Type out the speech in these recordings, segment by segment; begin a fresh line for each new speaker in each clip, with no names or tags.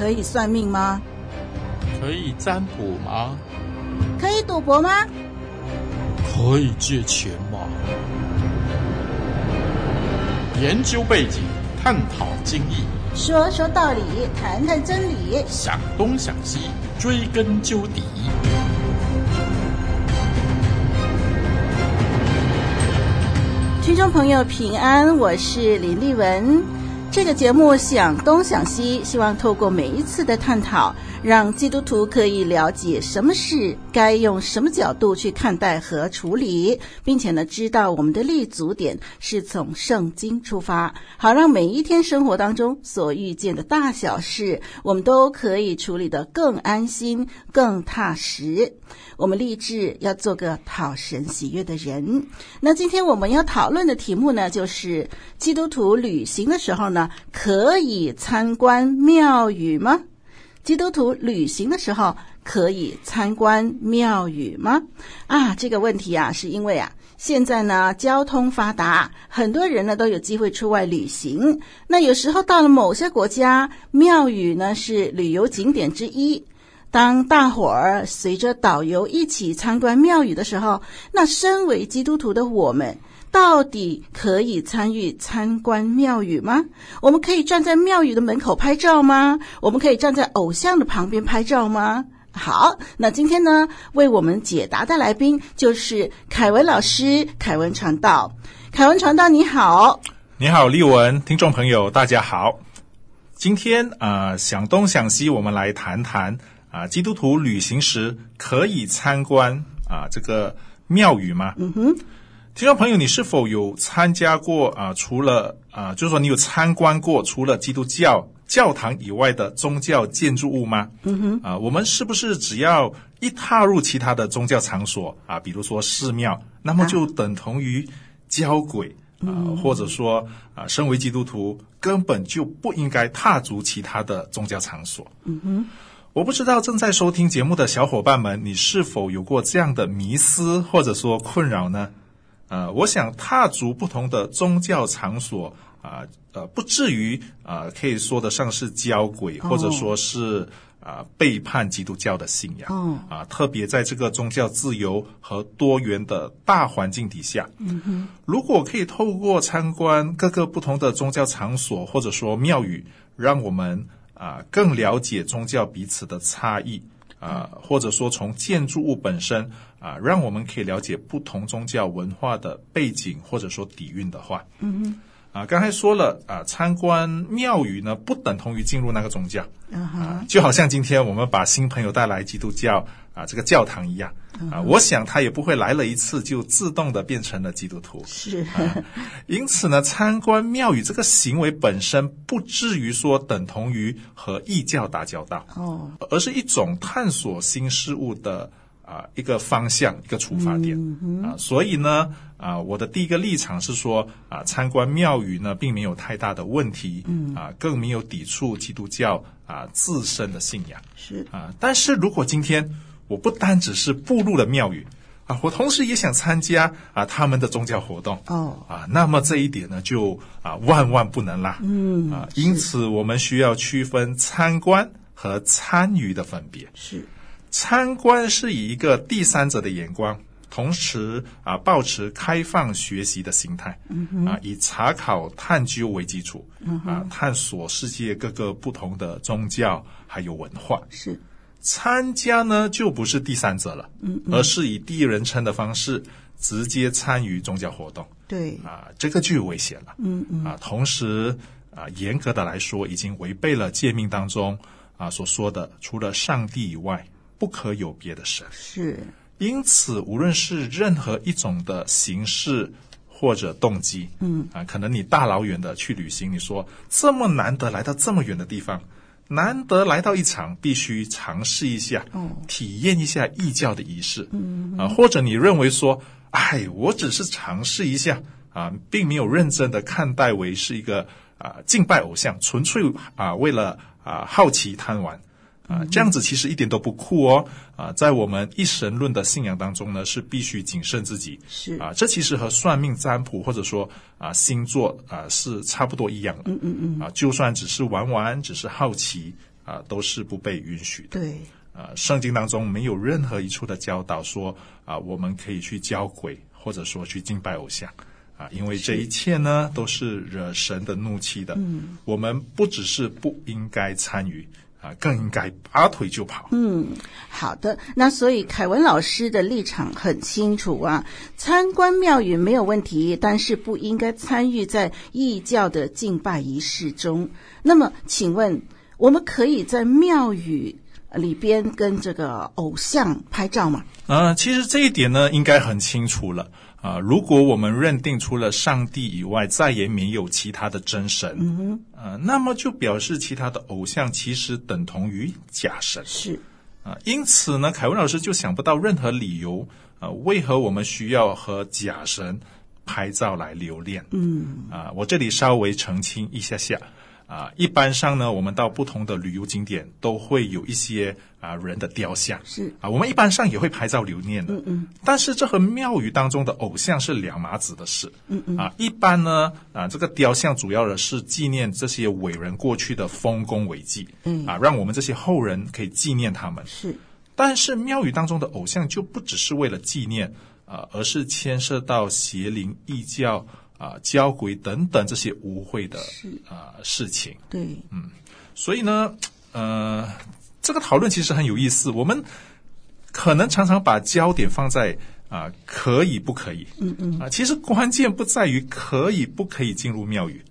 可以算命吗？
可以占卜吗？
可以赌博吗？
可以借钱吗？研究背景，探讨经义，
说说道理，谈谈真理，
想东想西，追根究底。
听众朋友平安，我是林丽文。这个节目想东想西，希望透过每一次的探讨，让基督徒可以了解什么事该用什么角度去看待和处理，并且呢，知道我们的立足点是从圣经出发，好让每一天生活当中所遇见的大小事，我们都可以处理得更安心、更踏实。我们立志要做个讨神喜悦的人。那今天我们要讨论的题目呢，就是基督徒旅行的时候呢，可以参观庙宇吗？基督徒旅行的时候可以参观庙宇吗？啊，这个问题啊，是因为啊，现在呢交通发达，很多人呢都有机会出外旅行。那有时候到了某些国家，庙宇呢是旅游景点之一。当大伙儿随着导游一起参观庙宇的时候，那身为基督徒的我们，到底可以参与参观庙宇吗？我们可以站在庙宇的门口拍照吗？我们可以站在偶像的旁边拍照吗？好，那今天呢，为我们解答的来宾就是凯文老师，凯文传道。凯文传道，你好。
你好，丽文，听众朋友，大家好。今天啊、呃，想东想西，我们来谈谈。啊，基督徒旅行时可以参观啊这个庙宇吗？嗯哼，听众朋友，你是否有参加过啊？除了啊，就是说你有参观过除了基督教教堂以外的宗教建筑物吗？嗯哼，啊，我们是不是只要一踏入其他的宗教场所啊，比如说寺庙，那么就等同于交鬼啊？啊或者说啊，身为基督徒根本就不应该踏足其他的宗教场所？嗯哼。我不知道正在收听节目的小伙伴们，你是否有过这样的迷思或者说困扰呢？呃，我想踏足不同的宗教场所啊，呃，不至于啊，可以说得上是交鬼，或者说是啊背叛基督教的信仰。哦。啊，特别在这个宗教自由和多元的大环境底下，嗯哼，如果可以透过参观各个不同的宗教场所，或者说庙宇，让我们。啊，更了解宗教彼此的差异啊，或者说从建筑物本身啊，让我们可以了解不同宗教文化的背景或者说底蕴的话，嗯哼，啊，刚才说了啊，参观庙宇呢，不等同于进入那个宗教，啊，就好像今天我们把新朋友带来基督教。啊，这个教堂一样。啊，我想他也不会来了一次就自动的变成了基督徒。
是，
啊，因此呢，参观庙宇这个行为本身不至于说等同于和异教打交道哦，而是一种探索新事物的啊一个方向，一个出发点，嗯，啊。所以呢，啊，我的第一个立场是说啊，参观庙宇呢，并没有太大的问题，嗯，啊，更没有抵触基督教啊自身的信仰。
是。
啊，但是如果今天我不单只是步入了庙宇啊，我同时也想参加啊他们的宗教活动。哦。啊，那么这一点呢就啊万万不能啦，嗯啊，因此我们需要区分参观和参与的分别。
是，
参观是以一个第三者的眼光，同时啊保持开放学习的心态，嗯啊以查考探究为基础，嗯啊探索世界各个不同的宗教还有文化。
是。
参加呢，就不是第三者了，嗯，嗯，而是以第一人称的方式直接参与宗教活动。
对，
啊，这个就有危险了，嗯嗯，啊，同时啊，严格的来说，已经违背了诫命当中啊所说的，除了上帝以外，不可有别的神。
是，
因此，无论是任何一种的形式或者动机，嗯，啊，可能你大老远的去旅行，你说这么难得来到这么远的地方。难得来到一场，必须尝试一下，体验一下异教的仪式，嗯，啊，或者你认为说，哎，我只是尝试一下，啊，并没有认真的看待为是一个啊敬拜偶像，纯粹啊为了啊好奇贪玩。啊，这样子其实一点都不酷哦！啊，在我们一神论的信仰当中呢，是必须谨慎自己。
是
啊，这其实和算命占卜或者说啊星座啊是差不多一样的。嗯嗯嗯。啊，就算只是玩玩，只是好奇，啊，都是不被允许的。
对，
啊，圣经当中没有任何一处的教导说啊，我们可以去交鬼，或者说去敬拜偶像，啊，因为这一切呢都是惹神的怒气的。嗯，我们不只是不应该参与。啊，更应该拔腿就跑。
嗯，好的。那所以凯文老师的立场很清楚啊，参观庙宇没有问题，但是不应该参与在异教的敬拜仪式中。那么，请问我们可以在庙宇里边跟这个偶像拍照吗？
啊、呃，其实这一点呢，应该很清楚了。啊，如果我们认定除了上帝以外再也没有其他的真神，嗯那么就表示其他的偶像其实等同于假神。
是，
啊，因此呢，凯文老师就想不到任何理由，啊，为何我们需要和假神拍照来留恋？嗯，啊，我这里稍微澄清一下下。啊，一般上呢，我们到不同的旅游景点都会有一些啊人的雕像，
是
啊，我们一般上也会拍照留念的。嗯嗯。但是这和庙宇当中的偶像是两码子的事。嗯嗯。啊，一般呢，啊，这个雕像主要的是纪念这些伟人过去的丰功伟绩。嗯。啊，让我们这些后人可以纪念他们。
是。
但是庙宇当中的偶像就不只是为了纪念啊，而是牵涉到邪灵异教。啊，交鬼等等这些污秽的啊事情，
对，
嗯，所以呢，呃，这个讨论其实很有意思。我们可能常常把焦点放在啊可以不可以，嗯嗯，啊，其实关键不在于可以不可以进入庙宇，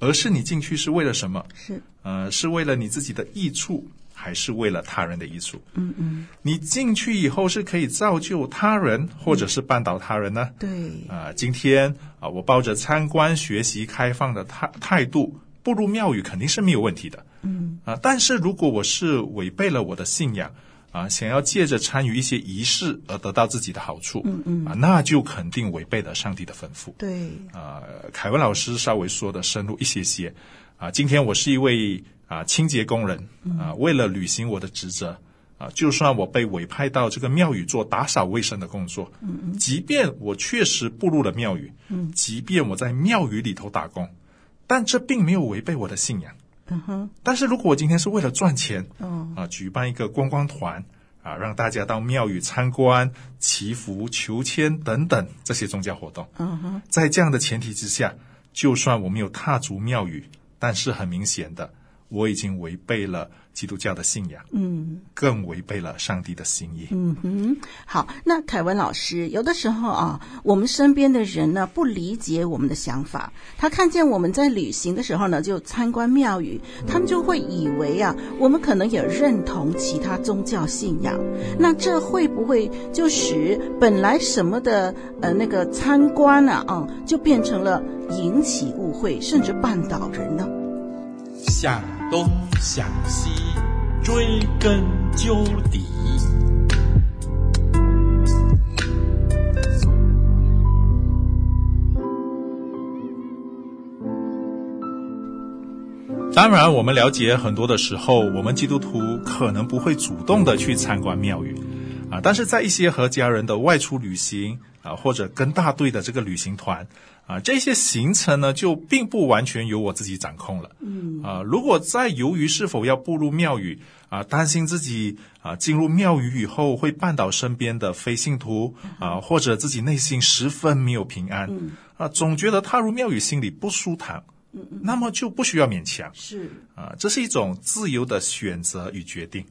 而是你进去是为了什么？
是，
呃，是为了你自己的益处。还是为了他人的益处。
嗯嗯，
你进去以后是可以造就他人，或者是绊倒他人呢？
对。
啊、呃，今天啊、呃，我抱着参观、学习、开放的态态度步入庙宇，肯定是没有问题的。嗯。啊、呃，但是如果我是违背了我的信仰啊、呃，想要借着参与一些仪式而得到自己的好处，嗯嗯，啊、呃，那就肯定违背了上帝的吩咐。
对。
啊、呃，凯文老师稍微说的深入一些些。啊，今天我是一位。啊，清洁工人啊，为了履行我的职责啊，就算我被委派到这个庙宇做打扫卫生的工作，嗯，即便我确实步入了庙宇，嗯，即便我在庙宇里头打工，但这并没有违背我的信仰，嗯哼。但是如果我今天是为了赚钱，嗯，啊，举办一个观光团啊，让大家到庙宇参观、祈福、求签等等这些宗教活动，嗯哼，在这样的前提之下，就算我没有踏足庙宇，但是很明显的。我已经违背了基督教的信仰，嗯，更违背了上帝的心意。
嗯哼，好，那凯文老师，有的时候啊，我们身边的人呢，不理解我们的想法，他看见我们在旅行的时候呢，就参观庙宇，他们就会以为啊，我们可能也认同其他宗教信仰，那这会不会就使本来什么的呃那个参观呢啊，就变成了引起误会，甚至绊倒人呢？
向东向西，追根究底。
当然，我们了解很多的时候，我们基督徒可能不会主动的去参观庙宇啊，但是在一些和家人的外出旅行啊，或者跟大队的这个旅行团。啊，这些行程呢，就并不完全由我自己掌控了。嗯，啊，如果在由于是否要步入庙宇，啊，担心自己啊进入庙宇以后会绊倒身边的非信徒，啊，或者自己内心十分没有平安，嗯，啊，总觉得踏入庙宇心里不舒坦，那么就不需要勉强。
是，
啊，这是一种自由的选择与决定。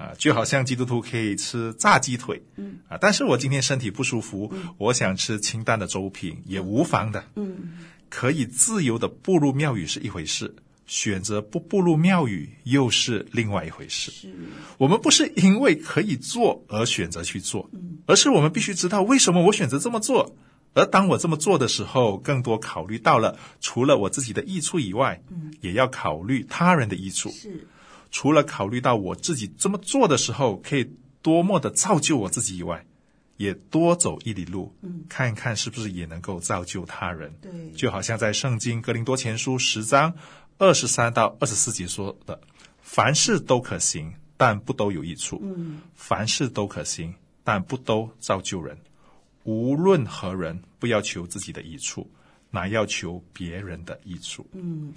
啊，就好像基督徒可以吃炸鸡腿，嗯，啊，但是我今天身体不舒服，嗯，我想吃清淡的粥品也无妨的，嗯，可以自由的步入庙宇是一回事，选择不步入庙宇又是另外一回事。是，我们不是因为可以做而选择去做，嗯，而是我们必须知道为什么我选择这么做，而当我这么做的时候，更多考虑到了除了我自己的益处以外，嗯，也要考虑他人的益处。是。除了考虑到我自己这么做的时候可以多么的造就我自己以外，也多走一里路，嗯，看一看是不是也能够造就他人。对，就好像在圣经格林多前书十章二十三到二十四节说的：“凡事都可行，但不都有益处；嗯，凡事都可行，但不都造就人。无论何人，不要求自己的益处，乃要求别人的益处。
嗯。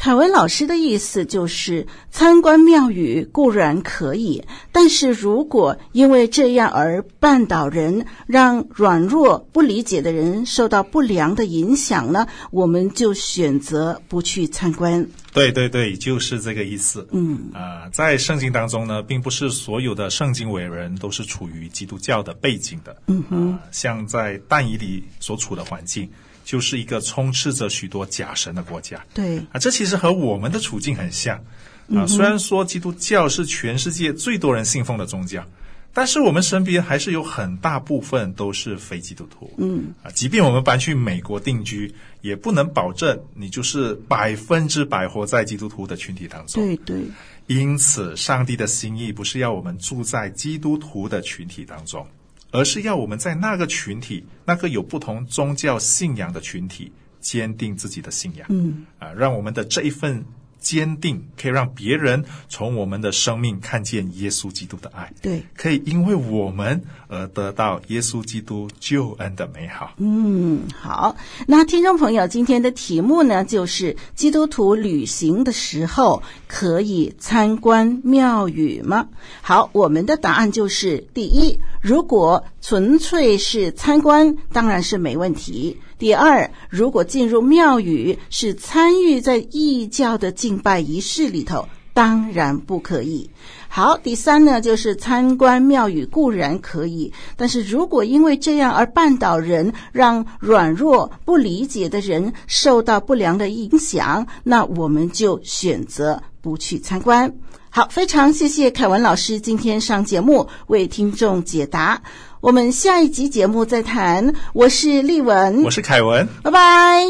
凯文老师的意思就是，参观庙宇固然可以，但是如果因为这样而绊倒人，让软弱不理解的人受到不良的影响呢，我们就选择不去参观。
对对对，就是这个意思。
嗯
啊、呃，在圣经当中呢，并不是所有的圣经伟人都是处于基督教的背景的。
嗯哼，
呃、像在但以理所处的环境。就是一个充斥着许多假神的国家。
对
啊，这其实和我们的处境很像啊。
嗯、
虽然说基督教是全世界最多人信奉的宗教，但是我们身边还是有很大部分都是非基督徒。
嗯
啊，即便我们搬去美国定居，也不能保证你就是百分之百活在基督徒的群体当中。
对对。
因此，上帝的心意不是要我们住在基督徒的群体当中。而是要我们在那个群体，那个有不同宗教信仰的群体，坚定自己的信仰。
嗯，
啊，让我们的这一份坚定，可以让别人从我们的生命看见耶稣基督的爱。
对，
可以因为我们而得到耶稣基督救恩的美好。
嗯，好。那听众朋友，今天的题目呢，就是基督徒旅行的时候可以参观庙宇吗？好，我们的答案就是第一。如果纯粹是参观，当然是没问题。第二，如果进入庙宇是参与在异教的敬拜仪式里头，当然不可以。好，第三呢，就是参观庙宇固然可以，但是如果因为这样而绊倒人，让软弱不理解的人受到不良的影响，那我们就选择不去参观。好，非常谢谢凯文老师今天上节目为听众解答。我们下一集节目再谈。我是丽文，
我是凯文，
拜拜。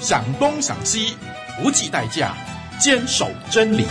想东想西，不计代价，坚守真理。